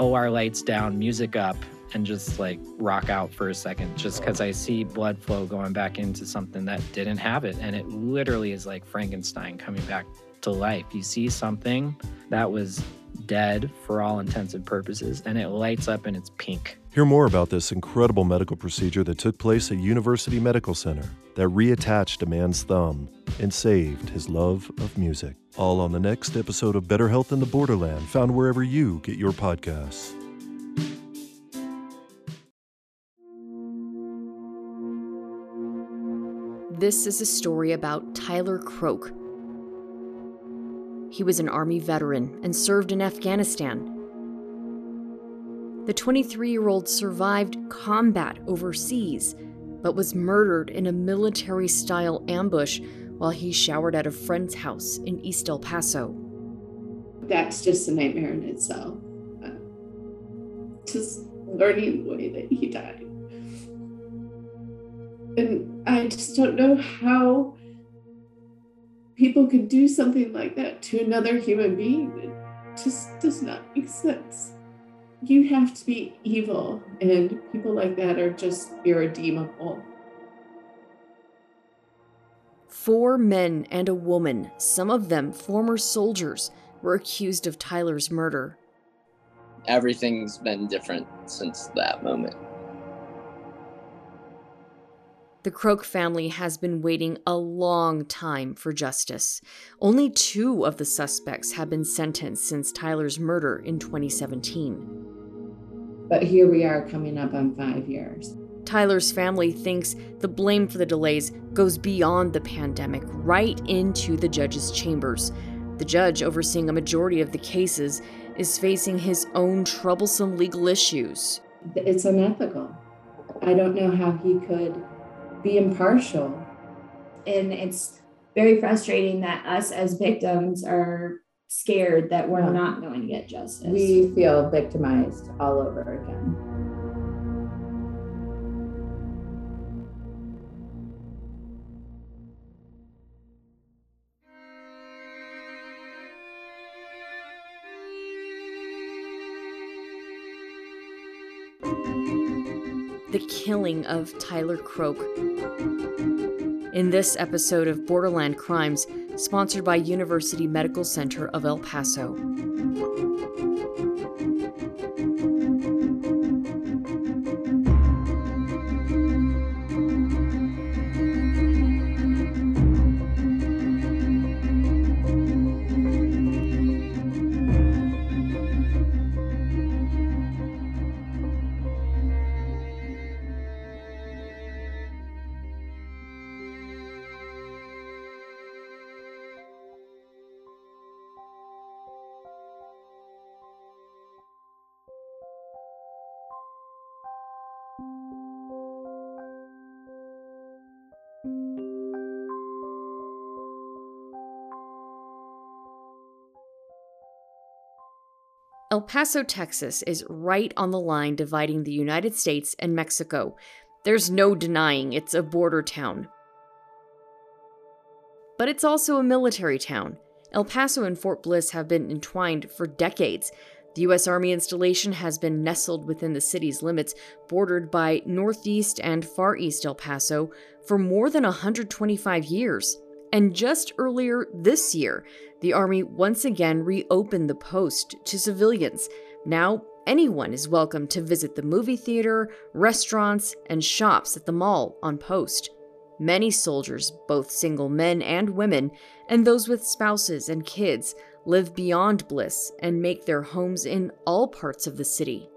OR lights down, music up, and just like rock out for a second just because I see blood flow going back into something that didn't have it. And it literally is like Frankenstein coming back to life. You see something that was dead for all intents and purposes, and it lights up and it's pink. Hear more about this incredible medical procedure that took place at University Medical Center that reattached a man's thumb and saved his love of music. All on the next episode of Better Health in the Borderland, found wherever you get your podcasts. This is a story about Tyler Croak. He was an Army veteran and served in Afghanistan. The 23 year old survived combat overseas, but was murdered in a military style ambush while he showered at a friend's house in East El Paso. That's just a nightmare in itself. Just learning the way that he died. And I just don't know how people could do something like that to another human being. It just does not make sense. You have to be evil, and people like that are just irredeemable. Four men and a woman, some of them former soldiers, were accused of Tyler's murder. Everything's been different since that moment. The Croak family has been waiting a long time for justice. Only two of the suspects have been sentenced since Tyler's murder in 2017. But here we are coming up on five years. Tyler's family thinks the blame for the delays goes beyond the pandemic, right into the judge's chambers. The judge, overseeing a majority of the cases, is facing his own troublesome legal issues. It's unethical. I don't know how he could be impartial. And it's very frustrating that us as victims are scared that we're yeah. not going to get justice. We feel victimized all over again. Killing of Tyler Croak. In this episode of Borderland Crimes, sponsored by University Medical Center of El Paso. El Paso, Texas is right on the line dividing the United States and Mexico. There's no denying it's a border town. But it's also a military town. El Paso and Fort Bliss have been entwined for decades. The U.S. Army installation has been nestled within the city's limits, bordered by Northeast and Far East El Paso, for more than 125 years. And just earlier this year, the Army once again reopened the post to civilians. Now, anyone is welcome to visit the movie theater, restaurants, and shops at the mall on post. Many soldiers, both single men and women, and those with spouses and kids, live beyond Bliss and make their homes in all parts of the city.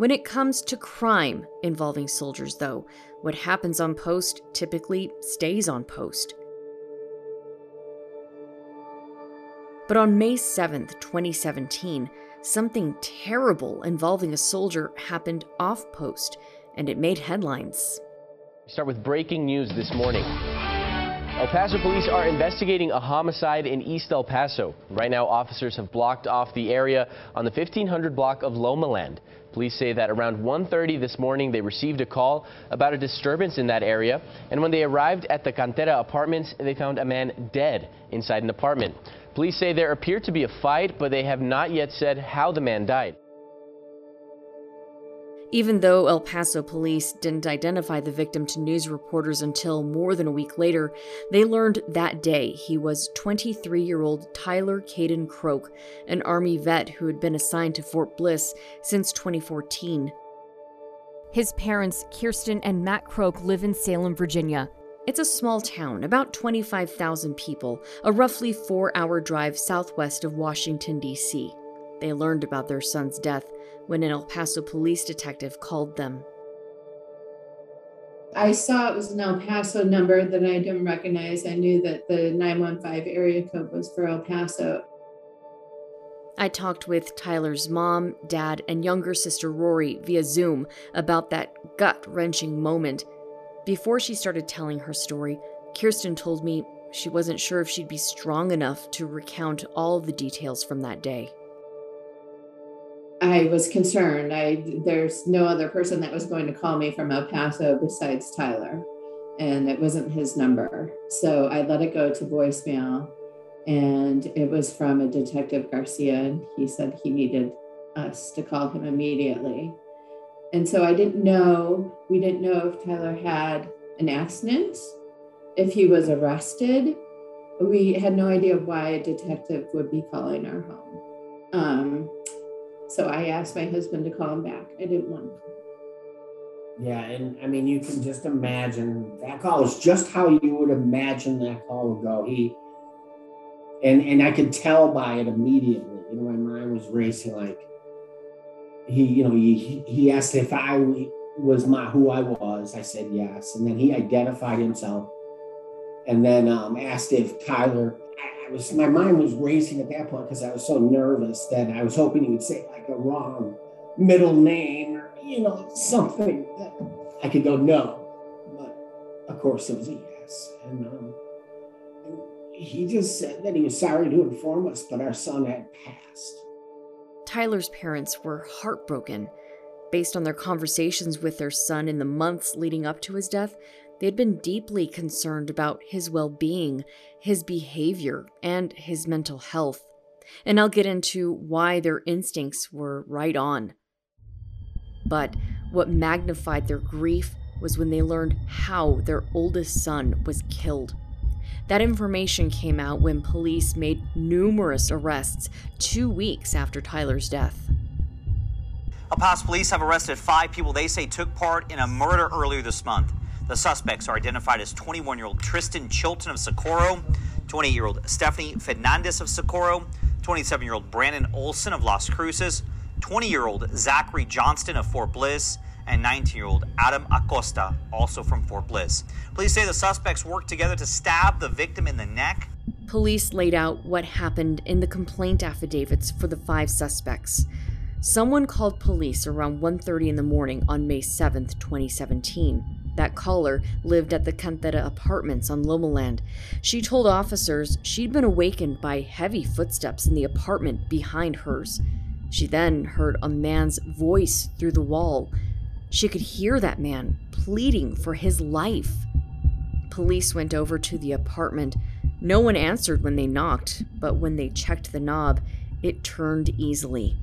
When it comes to crime involving soldiers, though, what happens on post typically stays on post. But on May 7th, 2017, something terrible involving a soldier happened off post, and it made headlines. We start with breaking news this morning. El Paso police are investigating a homicide in East El Paso. Right now, officers have blocked off the area on the 1500 block of Lomaland. Police say that around 1.30 this morning, they received a call about a disturbance in that area. And when they arrived at the Cantera apartments, they found a man dead inside an apartment. Police say there appeared to be a fight, but they have not yet said how the man died. Even though El Paso police didn't identify the victim to news reporters until more than a week later, they learned that day he was 23 year old Tyler Caden Croak, an Army vet who had been assigned to Fort Bliss since 2014. His parents, Kirsten and Matt Croak, live in Salem, Virginia. It's a small town, about 25,000 people, a roughly four hour drive southwest of Washington, D.C. They learned about their son's death when an El Paso police detective called them. I saw it was an El Paso number that I didn't recognize. I knew that the 915 area code was for El Paso. I talked with Tyler's mom, dad, and younger sister Rory via Zoom about that gut wrenching moment. Before she started telling her story, Kirsten told me she wasn't sure if she'd be strong enough to recount all the details from that day. I was concerned. I there's no other person that was going to call me from El Paso besides Tyler, and it wasn't his number. So I let it go to voicemail, and it was from a detective Garcia, and he said he needed us to call him immediately. And so I didn't know. We didn't know if Tyler had an accident, if he was arrested. We had no idea why a detective would be calling our home. Um, so I asked my husband to call him back. I didn't want. Yeah, and I mean, you can just imagine that call is just how you would imagine that call would go. He and and I could tell by it immediately. You know, my mind was racing. Like he, you know, he he asked if I was my who I was. I said yes, and then he identified himself, and then um, asked if Tyler I was my mind was racing at that point because I was so nervous that I was hoping he would say like a wrong middle name or you know something that I could go no, but of course it was a yes, and, um, and he just said that he was sorry to inform us, but our son had passed. Tyler's parents were heartbroken. Based on their conversations with their son in the months leading up to his death, they had been deeply concerned about his well being, his behavior, and his mental health. And I'll get into why their instincts were right on. But what magnified their grief was when they learned how their oldest son was killed. That information came out when police made numerous arrests two weeks after Tyler's death. El Paso police have arrested five people they say took part in a murder earlier this month. The suspects are identified as 21 year old Tristan Chilton of Socorro, 28 year old Stephanie Fernandez of Socorro, 27 year old Brandon Olson of Las Cruces, 20 year old Zachary Johnston of Fort Bliss, and 19 year old Adam Acosta, also from Fort Bliss. Police say the suspects worked together to stab the victim in the neck. Police laid out what happened in the complaint affidavits for the five suspects. Someone called police around 1:30 in the morning on May 7, 2017. That caller lived at the Cantera apartments on Lomaland. She told officers she'd been awakened by heavy footsteps in the apartment behind hers. She then heard a man's voice through the wall. She could hear that man pleading for his life. Police went over to the apartment. No one answered when they knocked, but when they checked the knob, it turned easily.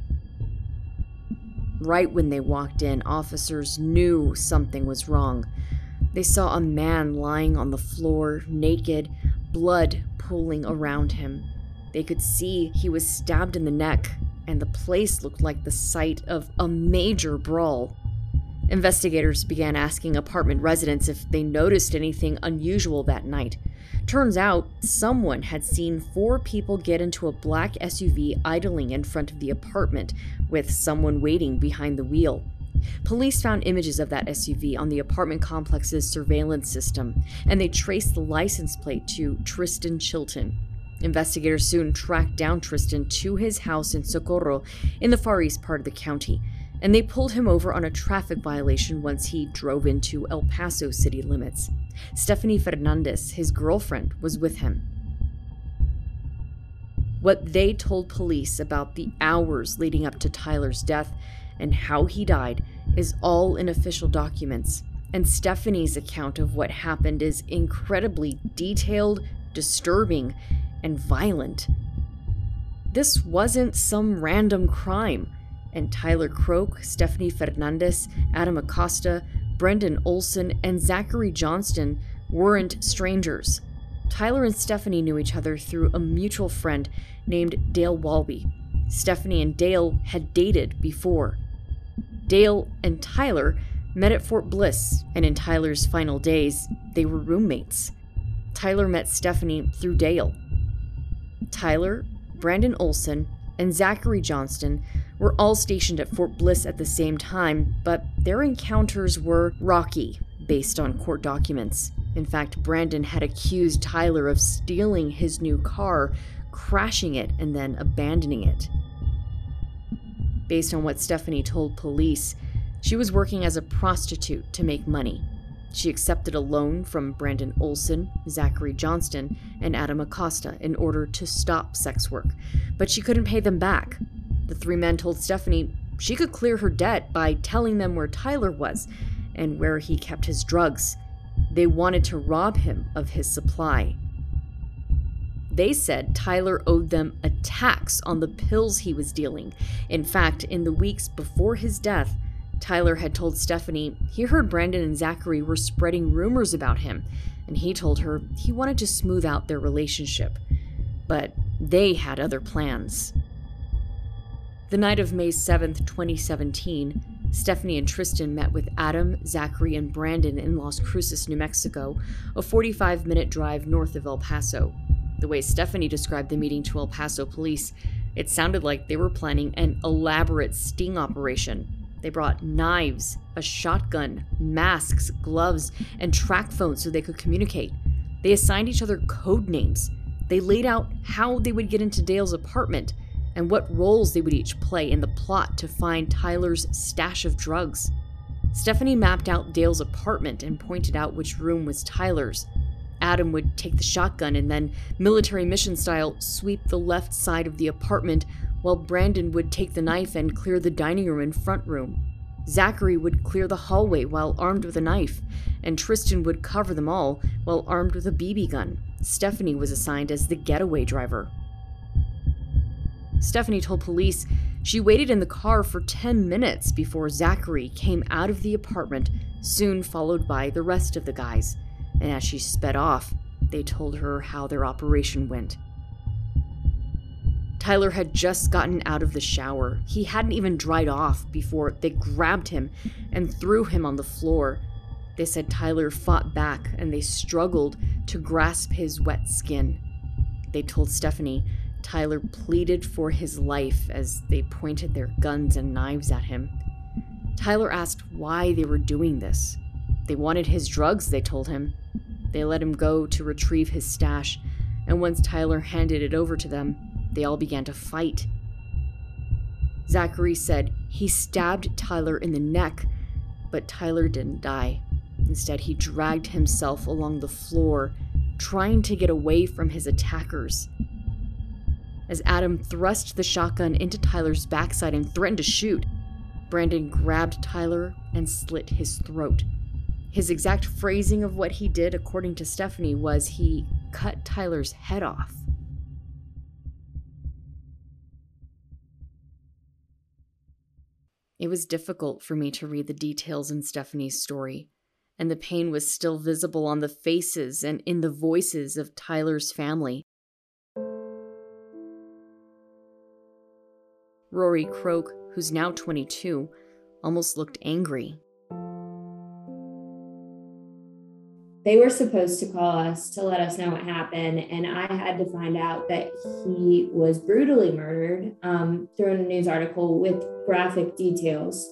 Right when they walked in, officers knew something was wrong. They saw a man lying on the floor, naked, blood pooling around him. They could see he was stabbed in the neck, and the place looked like the site of a major brawl. Investigators began asking apartment residents if they noticed anything unusual that night. Turns out, someone had seen four people get into a black SUV idling in front of the apartment, with someone waiting behind the wheel. Police found images of that SUV on the apartment complex's surveillance system, and they traced the license plate to Tristan Chilton. Investigators soon tracked down Tristan to his house in Socorro, in the far east part of the county, and they pulled him over on a traffic violation once he drove into El Paso city limits. Stephanie Fernandez, his girlfriend, was with him. What they told police about the hours leading up to Tyler's death and how he died is all in official documents, and Stephanie's account of what happened is incredibly detailed, disturbing, and violent. this wasn't some random crime, and Tyler Croak, Stephanie Fernandez, Adam Acosta, Brendan Olson, and Zachary Johnston weren't strangers. Tyler and Stephanie knew each other through a mutual friend named Dale Walby. Stephanie and Dale had dated before. Dale and Tyler met at Fort Bliss, and in Tyler's final days, they were roommates. Tyler met Stephanie through Dale. Tyler, Brandon Olson, and Zachary Johnston were all stationed at Fort Bliss at the same time, but their encounters were rocky based on court documents. In fact, Brandon had accused Tyler of stealing his new car, crashing it, and then abandoning it. Based on what Stephanie told police, she was working as a prostitute to make money. She accepted a loan from Brandon Olson, Zachary Johnston, and Adam Acosta in order to stop sex work, but she couldn't pay them back. The three men told Stephanie she could clear her debt by telling them where Tyler was and where he kept his drugs. They wanted to rob him of his supply. They said Tyler owed them a tax on the pills he was dealing. In fact, in the weeks before his death, Tyler had told Stephanie he heard Brandon and Zachary were spreading rumors about him, and he told her he wanted to smooth out their relationship. But they had other plans. The night of May 7th, 2017, Stephanie and Tristan met with Adam, Zachary, and Brandon in Las Cruces, New Mexico, a 45 minute drive north of El Paso. The way Stephanie described the meeting to El Paso police, it sounded like they were planning an elaborate sting operation they brought knives, a shotgun, masks, gloves, and track phones so they could communicate. They assigned each other code names. They laid out how they would get into Dale's apartment and what roles they would each play in the plot to find Tyler's stash of drugs. Stephanie mapped out Dale's apartment and pointed out which room was Tyler's. Adam would take the shotgun and then, military mission style, sweep the left side of the apartment while Brandon would take the knife and clear the dining room and front room. Zachary would clear the hallway while armed with a knife, and Tristan would cover them all while armed with a BB gun. Stephanie was assigned as the getaway driver. Stephanie told police she waited in the car for 10 minutes before Zachary came out of the apartment, soon followed by the rest of the guys. And as she sped off, they told her how their operation went. Tyler had just gotten out of the shower. He hadn't even dried off before they grabbed him and threw him on the floor. They said Tyler fought back and they struggled to grasp his wet skin. They told Stephanie Tyler pleaded for his life as they pointed their guns and knives at him. Tyler asked why they were doing this. They wanted his drugs, they told him. They let him go to retrieve his stash, and once Tyler handed it over to them, they all began to fight. Zachary said he stabbed Tyler in the neck, but Tyler didn't die. Instead, he dragged himself along the floor, trying to get away from his attackers. As Adam thrust the shotgun into Tyler's backside and threatened to shoot, Brandon grabbed Tyler and slit his throat. His exact phrasing of what he did, according to Stephanie, was he cut Tyler's head off. It was difficult for me to read the details in Stephanie's story, and the pain was still visible on the faces and in the voices of Tyler's family. Rory Croak, who's now 22, almost looked angry. they were supposed to call us to let us know what happened and i had to find out that he was brutally murdered um, through a news article with graphic details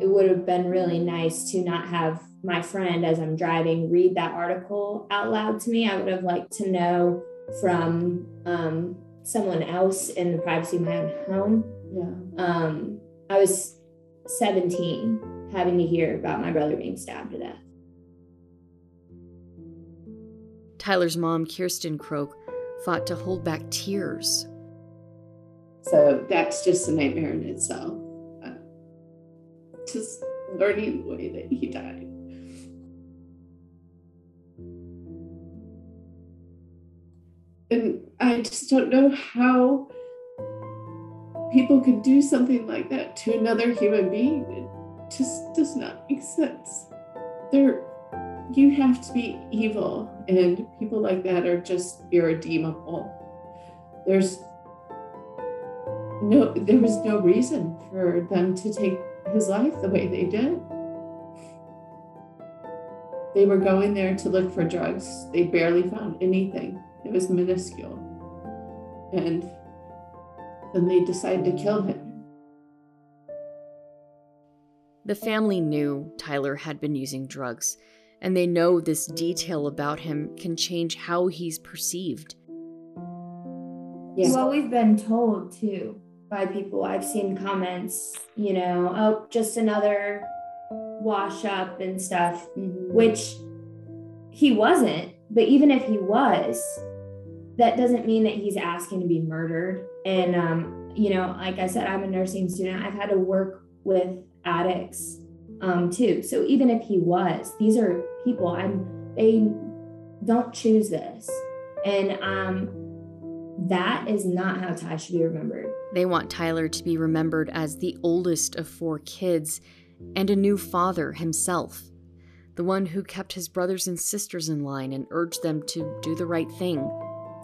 it would have been really nice to not have my friend as i'm driving read that article out loud to me i would have liked to know from um, someone else in the privacy of my own home yeah um, i was 17 having to hear about my brother being stabbed to death. Tyler's mom, Kirsten Croak, fought to hold back tears. So that's just a nightmare in itself. Uh, just learning the way that he died. And I just don't know how people could do something like that to another human being. It just does not make sense. There, you have to be evil, and people like that are just irredeemable. There's no, there was no reason for them to take his life the way they did. They were going there to look for drugs. They barely found anything. It was minuscule. And then they decided to kill him. The family knew Tyler had been using drugs, and they know this detail about him can change how he's perceived. Yeah. Well, we've been told too by people. I've seen comments, you know, oh, just another wash up and stuff, mm-hmm. which he wasn't. But even if he was, that doesn't mean that he's asking to be murdered. And, um, you know, like I said, I'm a nursing student. I've had to work with addicts um, too. So even if he was, these are people. I'm. They don't choose this, and um, that is not how Ty should be remembered. They want Tyler to be remembered as the oldest of four kids and a new father himself. The one who kept his brothers and sisters in line and urged them to do the right thing.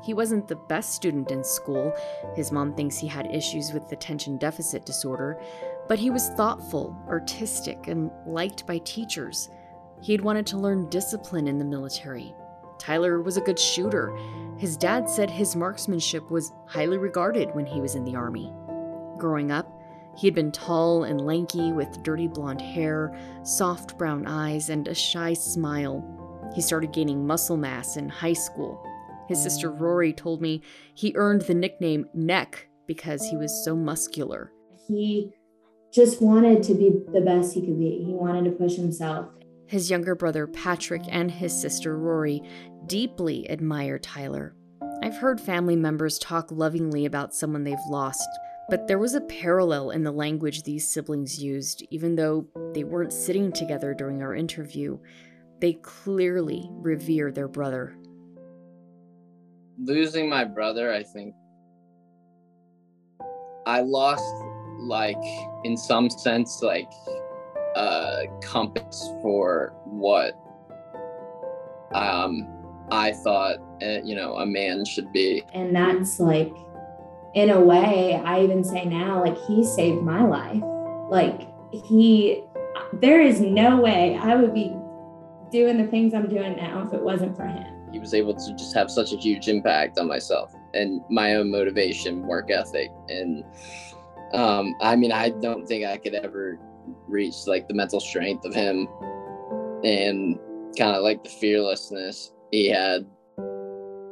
He wasn't the best student in school. His mom thinks he had issues with attention deficit disorder, but he was thoughtful, artistic, and liked by teachers. He had wanted to learn discipline in the military. Tyler was a good shooter. His dad said his marksmanship was highly regarded when he was in the Army. Growing up, he had been tall and lanky with dirty blonde hair, soft brown eyes, and a shy smile. He started gaining muscle mass in high school. His sister Rory told me he earned the nickname Neck because he was so muscular. He just wanted to be the best he could be. He wanted to push himself. His younger brother Patrick and his sister Rory deeply admire Tyler. I've heard family members talk lovingly about someone they've lost, but there was a parallel in the language these siblings used, even though they weren't sitting together during our interview. They clearly revere their brother. Losing my brother, I think I lost like in some sense like a compass for what um I thought uh, you know a man should be. And that's like in a way I even say now like he saved my life. Like he there is no way I would be doing the things I'm doing now if it wasn't for him. He was able to just have such a huge impact on myself and my own motivation, work ethic and um, I mean, I don't think I could ever reach like the mental strength of him and kind of like the fearlessness he had.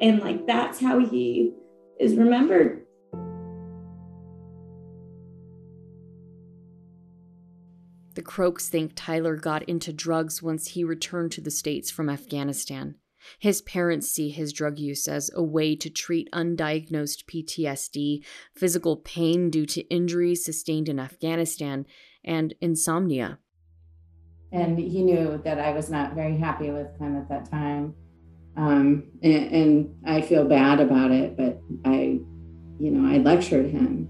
And like that's how he is remembered. The Croaks think Tyler got into drugs once he returned to the States from Afghanistan. His parents see his drug use as a way to treat undiagnosed PTSD, physical pain due to injuries sustained in Afghanistan, and insomnia. And he knew that I was not very happy with him at that time. Um, and, and I feel bad about it, but I, you know, I lectured him.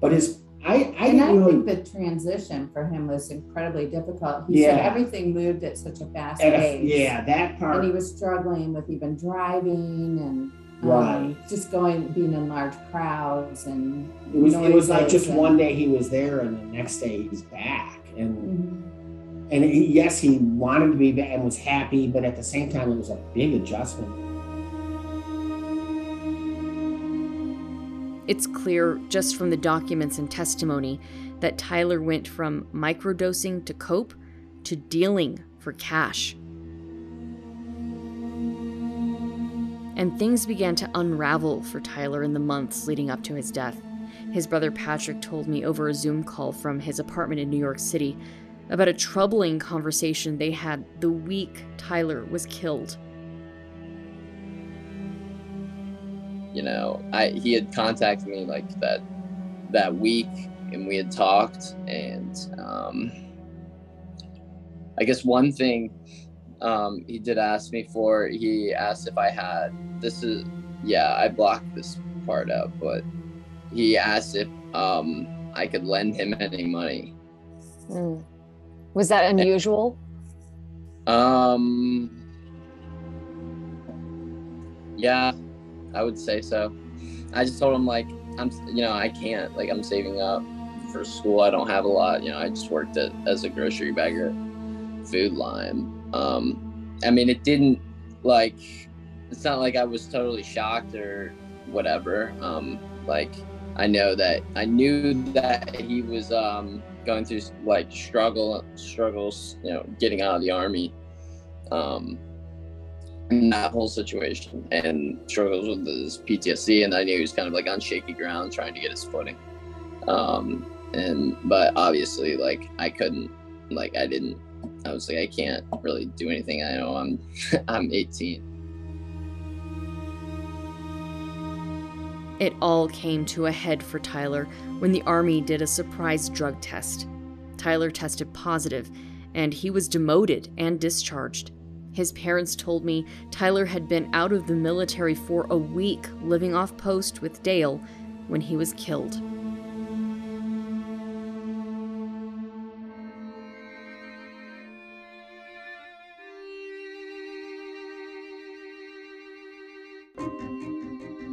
But his I, I and I really, think the transition for him was incredibly difficult. He yeah. said everything moved at such a fast pace. yeah, that part. And he was struggling with even driving and um, right. just going, being in large crowds and. It was. It was like just and, one day he was there, and the next day he's back, and mm-hmm. and he, yes, he wanted to be back and was happy, but at the same time, it was a big adjustment. It's clear just from the documents and testimony that Tyler went from microdosing to cope to dealing for cash. And things began to unravel for Tyler in the months leading up to his death. His brother Patrick told me over a Zoom call from his apartment in New York City about a troubling conversation they had the week Tyler was killed. You know i he had contacted me like that that week and we had talked and um i guess one thing um he did ask me for he asked if i had this is yeah, I blocked this part out, but he asked if um, I could lend him any money. Mm. Was that unusual? Um, yeah, I would say so. I just told him like I'm, you know, I can't. Like I'm saving up for school. I don't have a lot. You know, I just worked at, as a grocery bagger, Food Lion. Um, I mean, it didn't like. It's not like I was totally shocked or whatever. Um, like I know that I knew that he was um going through like struggle struggles, you know, getting out of the army. Um, in that whole situation and struggles with his PTSD. And I knew he was kind of like on shaky ground trying to get his footing. Um, and, but obviously, like, I couldn't, like, I didn't, I was like, I can't really do anything. I know I'm, I'm 18. It all came to a head for Tyler when the Army did a surprise drug test. Tyler tested positive, and he was demoted and discharged. His parents told me Tyler had been out of the military for a week living off post with Dale when he was killed.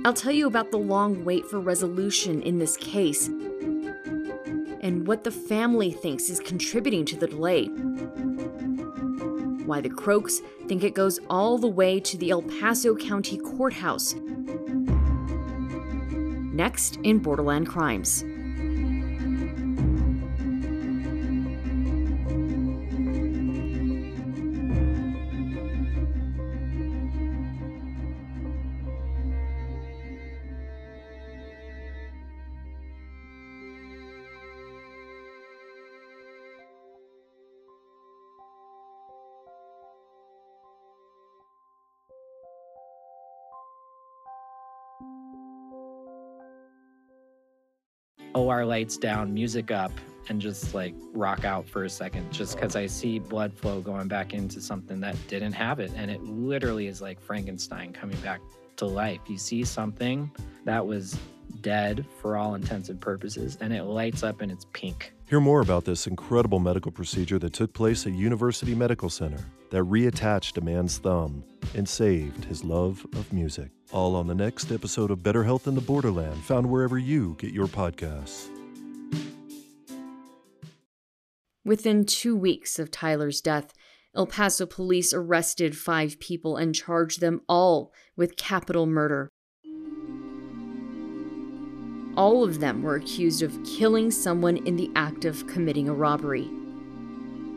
I'll tell you about the long wait for resolution in this case and what the family thinks is contributing to the delay why the Croaks think it goes all the way to the El Paso County Courthouse. Next in Borderland Crimes. OR lights down, music up, and just like rock out for a second, just because I see blood flow going back into something that didn't have it. And it literally is like Frankenstein coming back to life. You see something that was dead for all intents and purposes, and it lights up and it's pink. Hear more about this incredible medical procedure that took place at University Medical Center that reattached a man's thumb and saved his love of music. All on the next episode of Better Health in the Borderland, found wherever you get your podcasts. Within two weeks of Tyler's death, El Paso police arrested five people and charged them all with capital murder. All of them were accused of killing someone in the act of committing a robbery.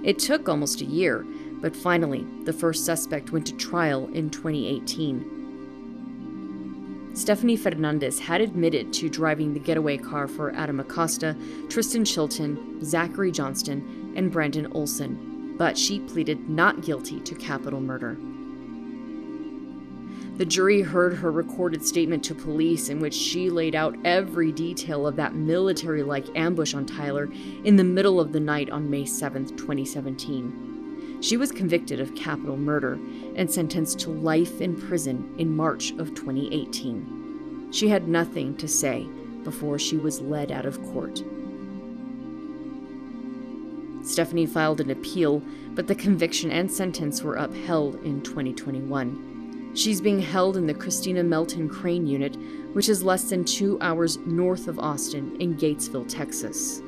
It took almost a year, but finally, the first suspect went to trial in 2018. Stephanie Fernandez had admitted to driving the getaway car for Adam Acosta, Tristan Chilton, Zachary Johnston, and Brandon Olson, but she pleaded not guilty to capital murder. The jury heard her recorded statement to police in which she laid out every detail of that military like ambush on Tyler in the middle of the night on May 7, 2017. She was convicted of capital murder and sentenced to life in prison in March of 2018. She had nothing to say before she was led out of court. Stephanie filed an appeal, but the conviction and sentence were upheld in 2021. She's being held in the Christina Melton Crain Unit, which is less than two hours north of Austin in Gatesville, Texas.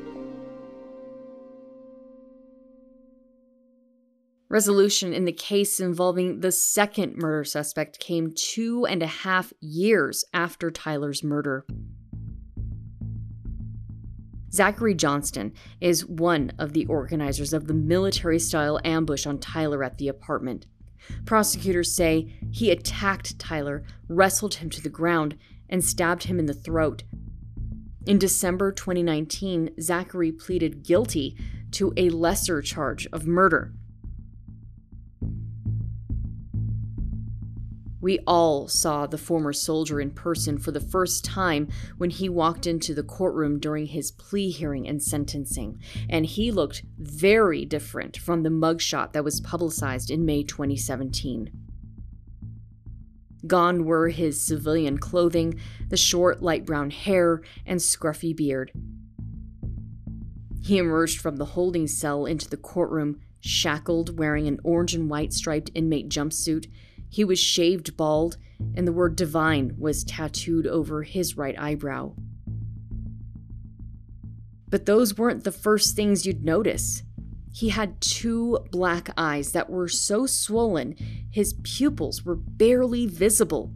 Resolution in the case involving the second murder suspect came two and a half years after Tyler's murder. Zachary Johnston is one of the organizers of the military style ambush on Tyler at the apartment. Prosecutors say he attacked Tyler, wrestled him to the ground, and stabbed him in the throat. In December 2019, Zachary pleaded guilty to a lesser charge of murder. We all saw the former soldier in person for the first time when he walked into the courtroom during his plea hearing and sentencing, and he looked very different from the mugshot that was publicized in May 2017. Gone were his civilian clothing, the short light brown hair, and scruffy beard. He emerged from the holding cell into the courtroom, shackled, wearing an orange and white striped inmate jumpsuit. He was shaved bald, and the word divine was tattooed over his right eyebrow. But those weren't the first things you'd notice. He had two black eyes that were so swollen his pupils were barely visible.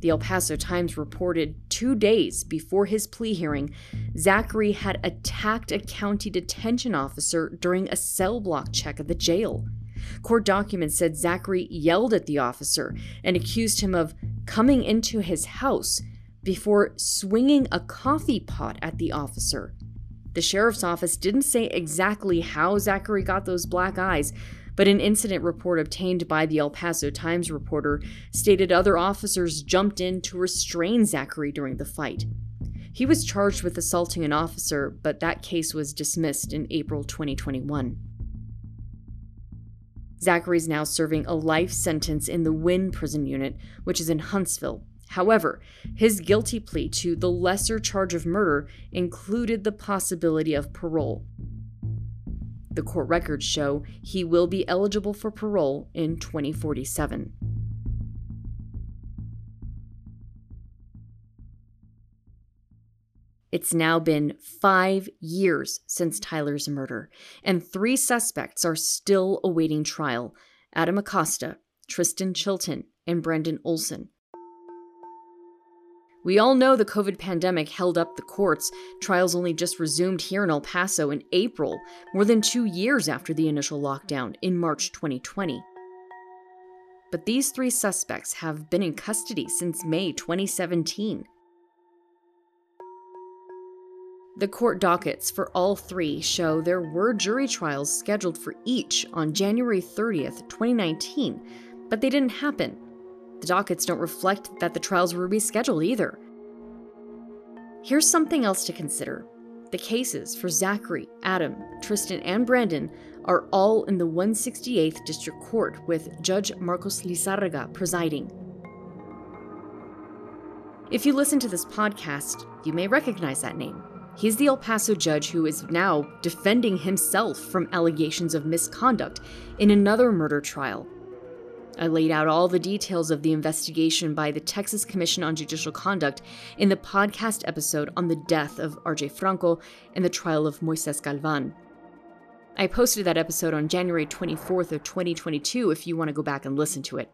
The El Paso Times reported two days before his plea hearing, Zachary had attacked a county detention officer during a cell block check at the jail. Court documents said Zachary yelled at the officer and accused him of coming into his house before swinging a coffee pot at the officer. The sheriff's office didn't say exactly how Zachary got those black eyes, but an incident report obtained by the El Paso Times reporter stated other officers jumped in to restrain Zachary during the fight. He was charged with assaulting an officer, but that case was dismissed in April 2021. Zachary's now serving a life sentence in the Wynne prison unit, which is in Huntsville. However, his guilty plea to the lesser charge of murder included the possibility of parole. The court records show he will be eligible for parole in 2047. It's now been five years since Tyler's murder, and three suspects are still awaiting trial Adam Acosta, Tristan Chilton, and Brendan Olson. We all know the COVID pandemic held up the courts. Trials only just resumed here in El Paso in April, more than two years after the initial lockdown in March 2020. But these three suspects have been in custody since May 2017. The court dockets for all three show there were jury trials scheduled for each on January 30th, 2019, but they didn't happen. The dockets don't reflect that the trials were rescheduled either. Here's something else to consider. The cases for Zachary, Adam, Tristan, and Brandon are all in the 168th District Court with Judge Marcos Lizarraga presiding. If you listen to this podcast, you may recognize that name. He's the El Paso judge who is now defending himself from allegations of misconduct in another murder trial I laid out all the details of the investigation by the Texas Commission on Judicial Conduct in the podcast episode on the death of RJ Franco and the trial of Moises Galvan. I posted that episode on January 24th of 2022 if you want to go back and listen to it.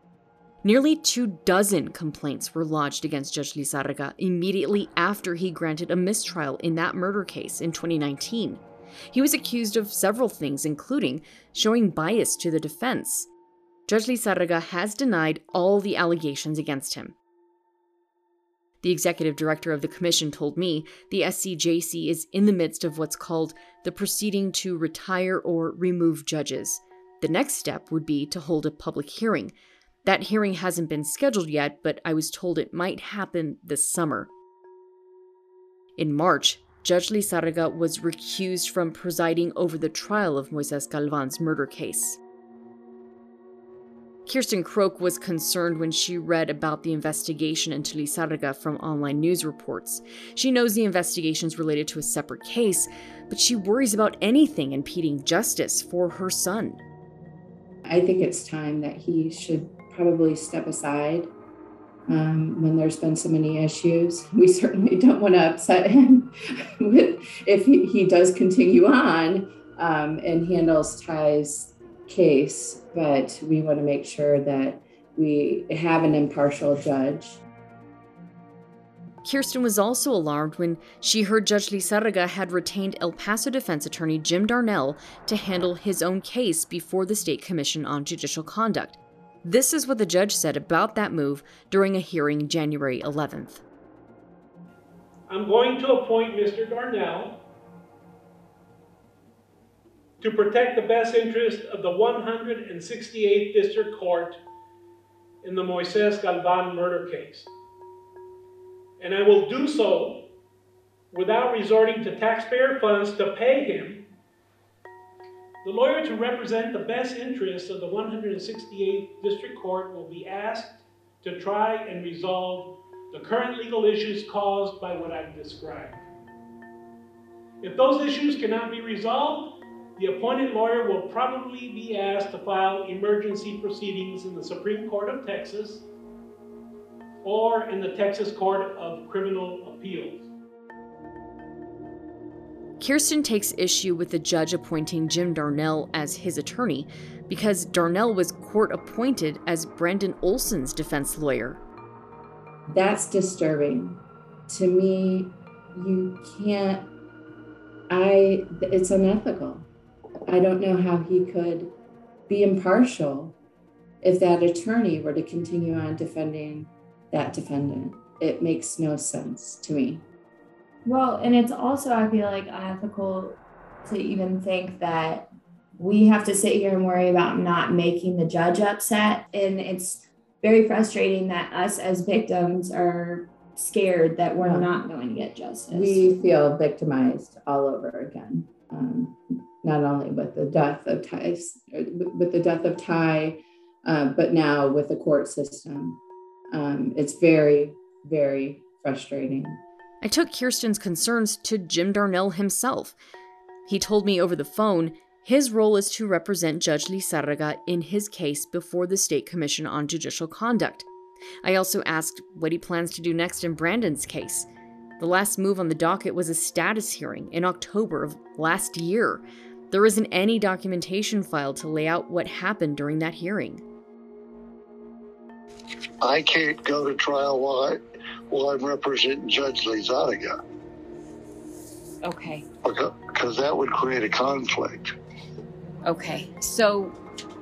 Nearly two dozen complaints were lodged against Judge Lizarraga immediately after he granted a mistrial in that murder case in 2019. He was accused of several things, including showing bias to the defense, Judge Lizarraga has denied all the allegations against him. The executive director of the commission told me the SCJC is in the midst of what's called the proceeding to retire or remove judges. The next step would be to hold a public hearing. That hearing hasn't been scheduled yet, but I was told it might happen this summer. In March, Judge Lizarraga was recused from presiding over the trial of Moises Galvan's murder case. Kirsten Croak was concerned when she read about the investigation into Lizarraga from online news reports. She knows the investigation is related to a separate case, but she worries about anything impeding justice for her son. I think it's time that he should probably step aside um, when there's been so many issues. We certainly don't want to upset him with, if he, he does continue on um, and handles Ty's case, but we want to make sure that we have an impartial judge. Kirsten was also alarmed when she heard Judge Lizarraga had retained El Paso defense attorney Jim Darnell to handle his own case before the State Commission on Judicial Conduct. This is what the judge said about that move during a hearing January 11th. I'm going to appoint Mr. Darnell to protect the best interest of the 168th District Court in the Moises Galvan murder case. And I will do so without resorting to taxpayer funds to pay him The lawyer to represent the best interests of the 168th District Court will be asked to try and resolve the current legal issues caused by what I've described. If those issues cannot be resolved, the appointed lawyer will probably be asked to file emergency proceedings in the Supreme Court of Texas or in the Texas Court of Criminal Appeals. Kirsten takes issue with the judge appointing Jim Darnell as his attorney because Darnell was court appointed as Brandon Olson's defense lawyer. That's disturbing. To me, you can't, I, it's unethical. I don't know how he could be impartial if that attorney were to continue on defending that defendant. It makes no sense to me. Well, and it's also, I feel like, unethical to even think that we have to sit here and worry about not making the judge upset. And it's very frustrating that us as victims are scared that we're yeah. not going to get justice. We feel victimized all over again. Um, not only with the death of Ty, with the death of Ty, uh, but now with the court system. Um, it's very, very frustrating. I took Kirsten's concerns to Jim Darnell himself. He told me over the phone his role is to represent Judge Lizarraga in his case before the State Commission on Judicial Conduct. I also asked what he plans to do next in Brandon's case. The last move on the docket was a status hearing in October of last year. There isn't any documentation filed to lay out what happened during that hearing. I can't go to trial while well, I'm representing Judge Lizarraga. Okay. Because that would create a conflict. Okay. So,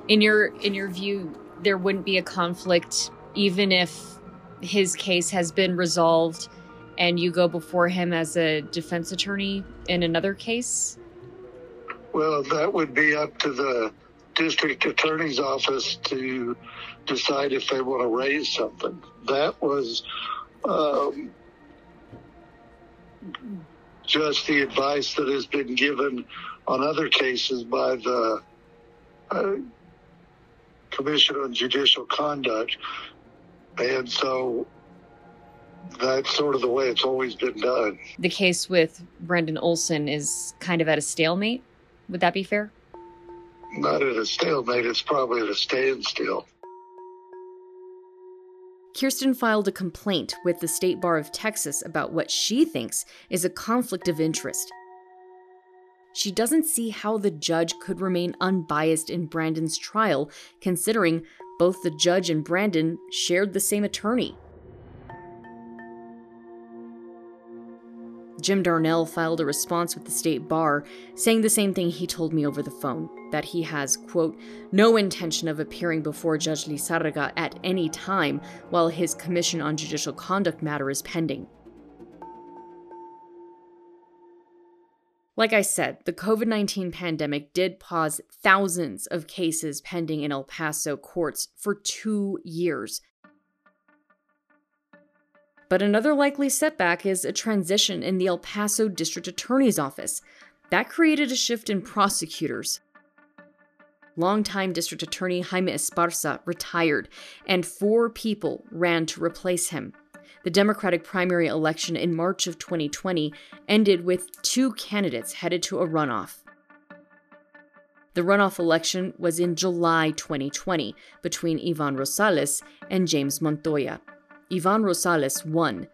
in your in your view, there wouldn't be a conflict even if his case has been resolved and you go before him as a defense attorney in another case? Well, that would be up to the district attorney's office to decide if they want to raise something. That was um, just the advice that has been given on other cases by the uh, Commission on Judicial Conduct. And so that's sort of the way it's always been done. The case with Brendan Olson is kind of at a stalemate. Would that be fair? Not at a stalemate, it's probably at a standstill. Kirsten filed a complaint with the State Bar of Texas about what she thinks is a conflict of interest. She doesn't see how the judge could remain unbiased in Brandon's trial, considering both the judge and Brandon shared the same attorney. Jim Darnell filed a response with the state bar, saying the same thing he told me over the phone that he has, quote, no intention of appearing before Judge Lizarraga at any time while his Commission on Judicial Conduct matter is pending. Like I said, the COVID 19 pandemic did pause thousands of cases pending in El Paso courts for two years, but another likely setback is a transition in the El Paso District Attorney's Office. That created a shift in prosecutors. Longtime District Attorney Jaime Esparza retired, and four people ran to replace him. The Democratic primary election in March of 2020 ended with two candidates headed to a runoff. The runoff election was in July 2020 between Yvonne Rosales and James Montoya. Yvonne Rosales won.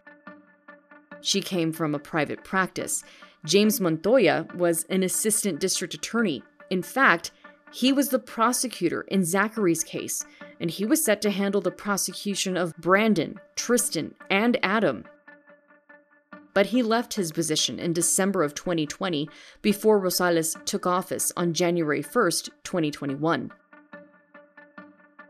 She came from a private practice. James Montoya was an assistant district attorney. In fact, he was the prosecutor in Zachary's case, and he was set to handle the prosecution of Brandon, Tristan, and Adam. But he left his position in December of 2020 before Rosales took office on January 1st, 2021.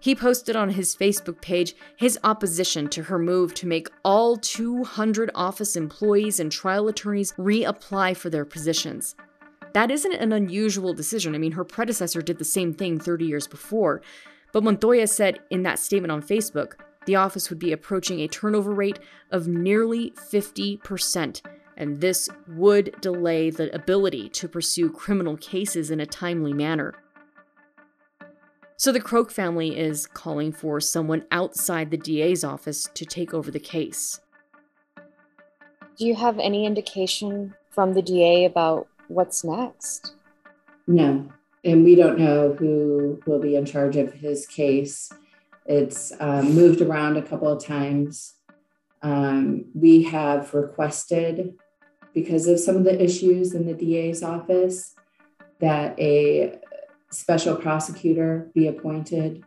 He posted on his Facebook page his opposition to her move to make all 200 office employees and trial attorneys reapply for their positions. That isn't an unusual decision. I mean, her predecessor did the same thing 30 years before. But Montoya said in that statement on Facebook the office would be approaching a turnover rate of nearly 50% and this would delay the ability to pursue criminal cases in a timely manner. So the Croak family is calling for someone outside the DA's office to take over the case. Do you have any indication from the DA about what's next? No, and we don't know who will be in charge of his case. It's um, moved around a couple of times. Um, we have requested, because of some of the issues in the DA's office, that a special prosecutor be appointed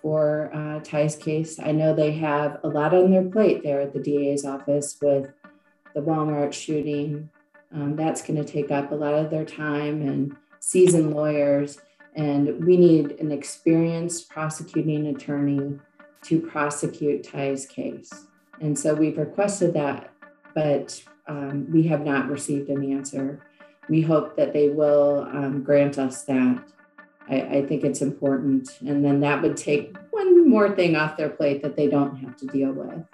for uh, Ty's case. I know they have a lot on their plate there at the DA's office with the Walmart shooting. Um, that's going to take up a lot of their time and seasoned lawyers. And we need an experienced prosecuting attorney to prosecute Ty's case. And so we've requested that, but um, we have not received an answer. We hope that they will um, grant us that. I, I think it's important. And then that would take one more thing off their plate that they don't have to deal with.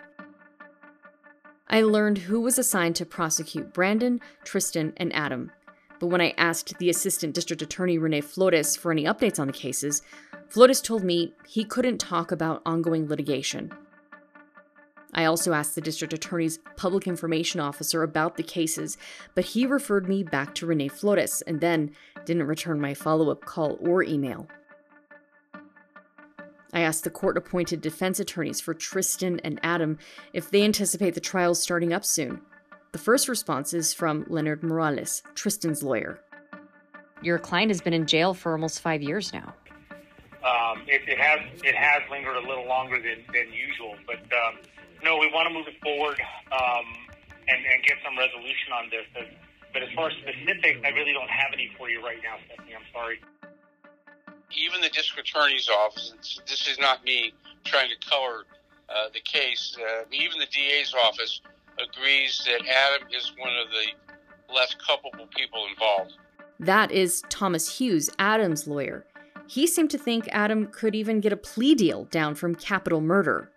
I learned who was assigned to prosecute Brandon, Tristan, and Adam. But when I asked the Assistant District Attorney Rene Flores for any updates on the cases, Flores told me he couldn't talk about ongoing litigation. I also asked the District Attorney's Public Information Officer about the cases, but he referred me back to Rene Flores and then didn't return my follow up call or email. I asked the court appointed defense attorneys for Tristan and Adam if they anticipate the trials starting up soon. The first response is from Leonard Morales, Tristan's lawyer. Your client has been in jail for almost five years now. Um, it, it, has it has lingered a little longer than, than usual, but um, no, we want to move it forward um, and, and get some resolution on this. But as far as specifics, I really don't have any for you right now, Stephanie. I'm sorry even the district attorney's office, this is not me trying to color uh, the case, uh, even the DA's office agrees that Adam is one of the less culpable people involved. That is Thomas Hughes, Adam's lawyer. He seemed to think Adam could even get a plea deal down from capital murder.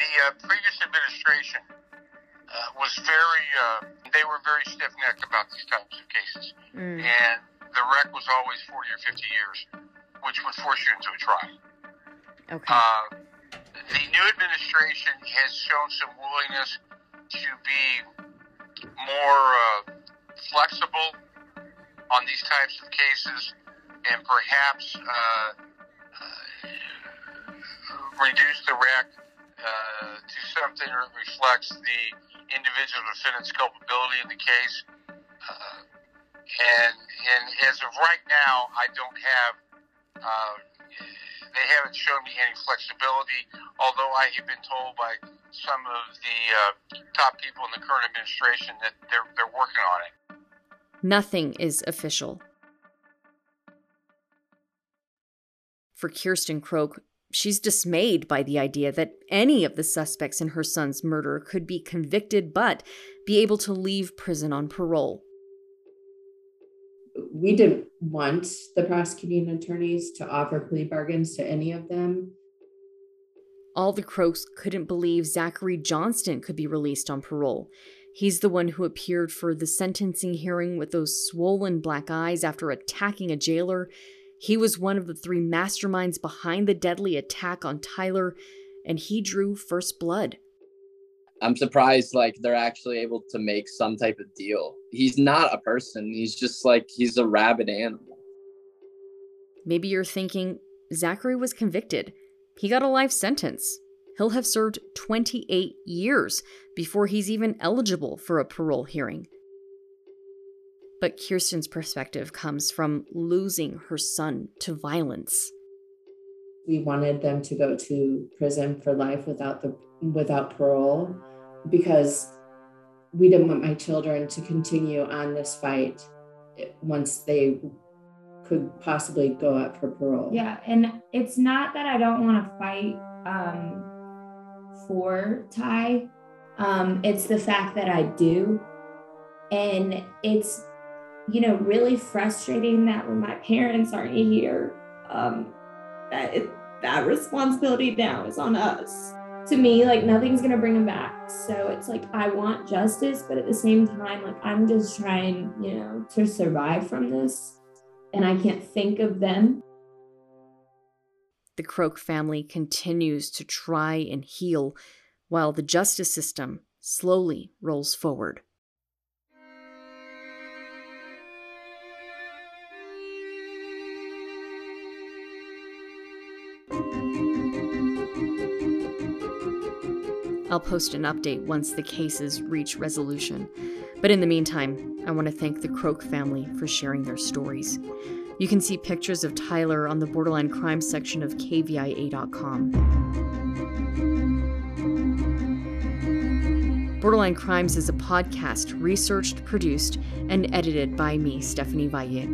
The uh, previous administration uh, was very, uh, they were very stiff necked about these types of cases. Mm. And the rec was always 40 or 50 years, which would force you into a trial. Okay. Uh, the new administration has shown some willingness to be more uh, flexible on these types of cases and perhaps uh, uh reduce the rec uh, to something that reflects the individual defendant's culpability in the case. Uh, and and as of right now, I don't have. Uh, they haven't shown me any flexibility, although I have been told by some of the uh, top people in the current administration that they're they're working on it. Nothing is official. For Kirsten Croak, she's dismayed by the idea that any of the suspects in her son's murder could be convicted but be able to leave prison on parole we didn't want the prosecuting attorneys to offer plea bargains to any of them. All the Croaks couldn't believe Zachary Johnston could be released on parole. He's the one who appeared for the sentencing hearing with those swollen black eyes after attacking a jailer. He was one of the three masterminds behind the deadly attack on Tyler, and he drew first blood. I'm surprised like they're actually able to make some type of deal. He's not a person. He's just like he's a rabid animal. Maybe you're thinking Zachary was convicted. He got a life sentence. He'll have served 28 years before he's even eligible for a parole hearing. But Kirsten's perspective comes from losing her son to violence. We wanted them to go to prison for life without the without parole because we didn't want my children to continue on this fight once they could possibly go up for parole. Yeah, and it's not that I don't want to fight um, for Ty. Um, it's the fact that I do, and it's you know really frustrating that when my parents aren't here, um, that it, that responsibility now is on us. to me, like nothing's gonna bring them back. So it's like I want justice, but at the same time, like I'm just trying, you know, to survive from this. And I can't think of them. The Croak family continues to try and heal while the justice system slowly rolls forward. I'll post an update once the cases reach resolution. But in the meantime, I want to thank the Croak family for sharing their stories. You can see pictures of Tyler on the Borderline Crime section of KVIA.com. Borderline Crimes is a podcast researched, produced, and edited by me, Stephanie Valle.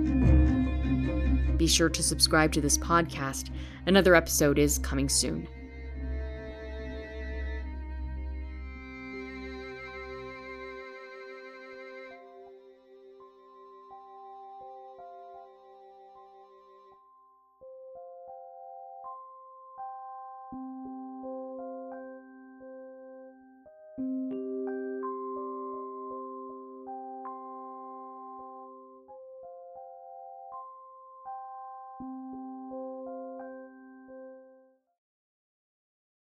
Be sure to subscribe to this podcast. Another episode is coming soon.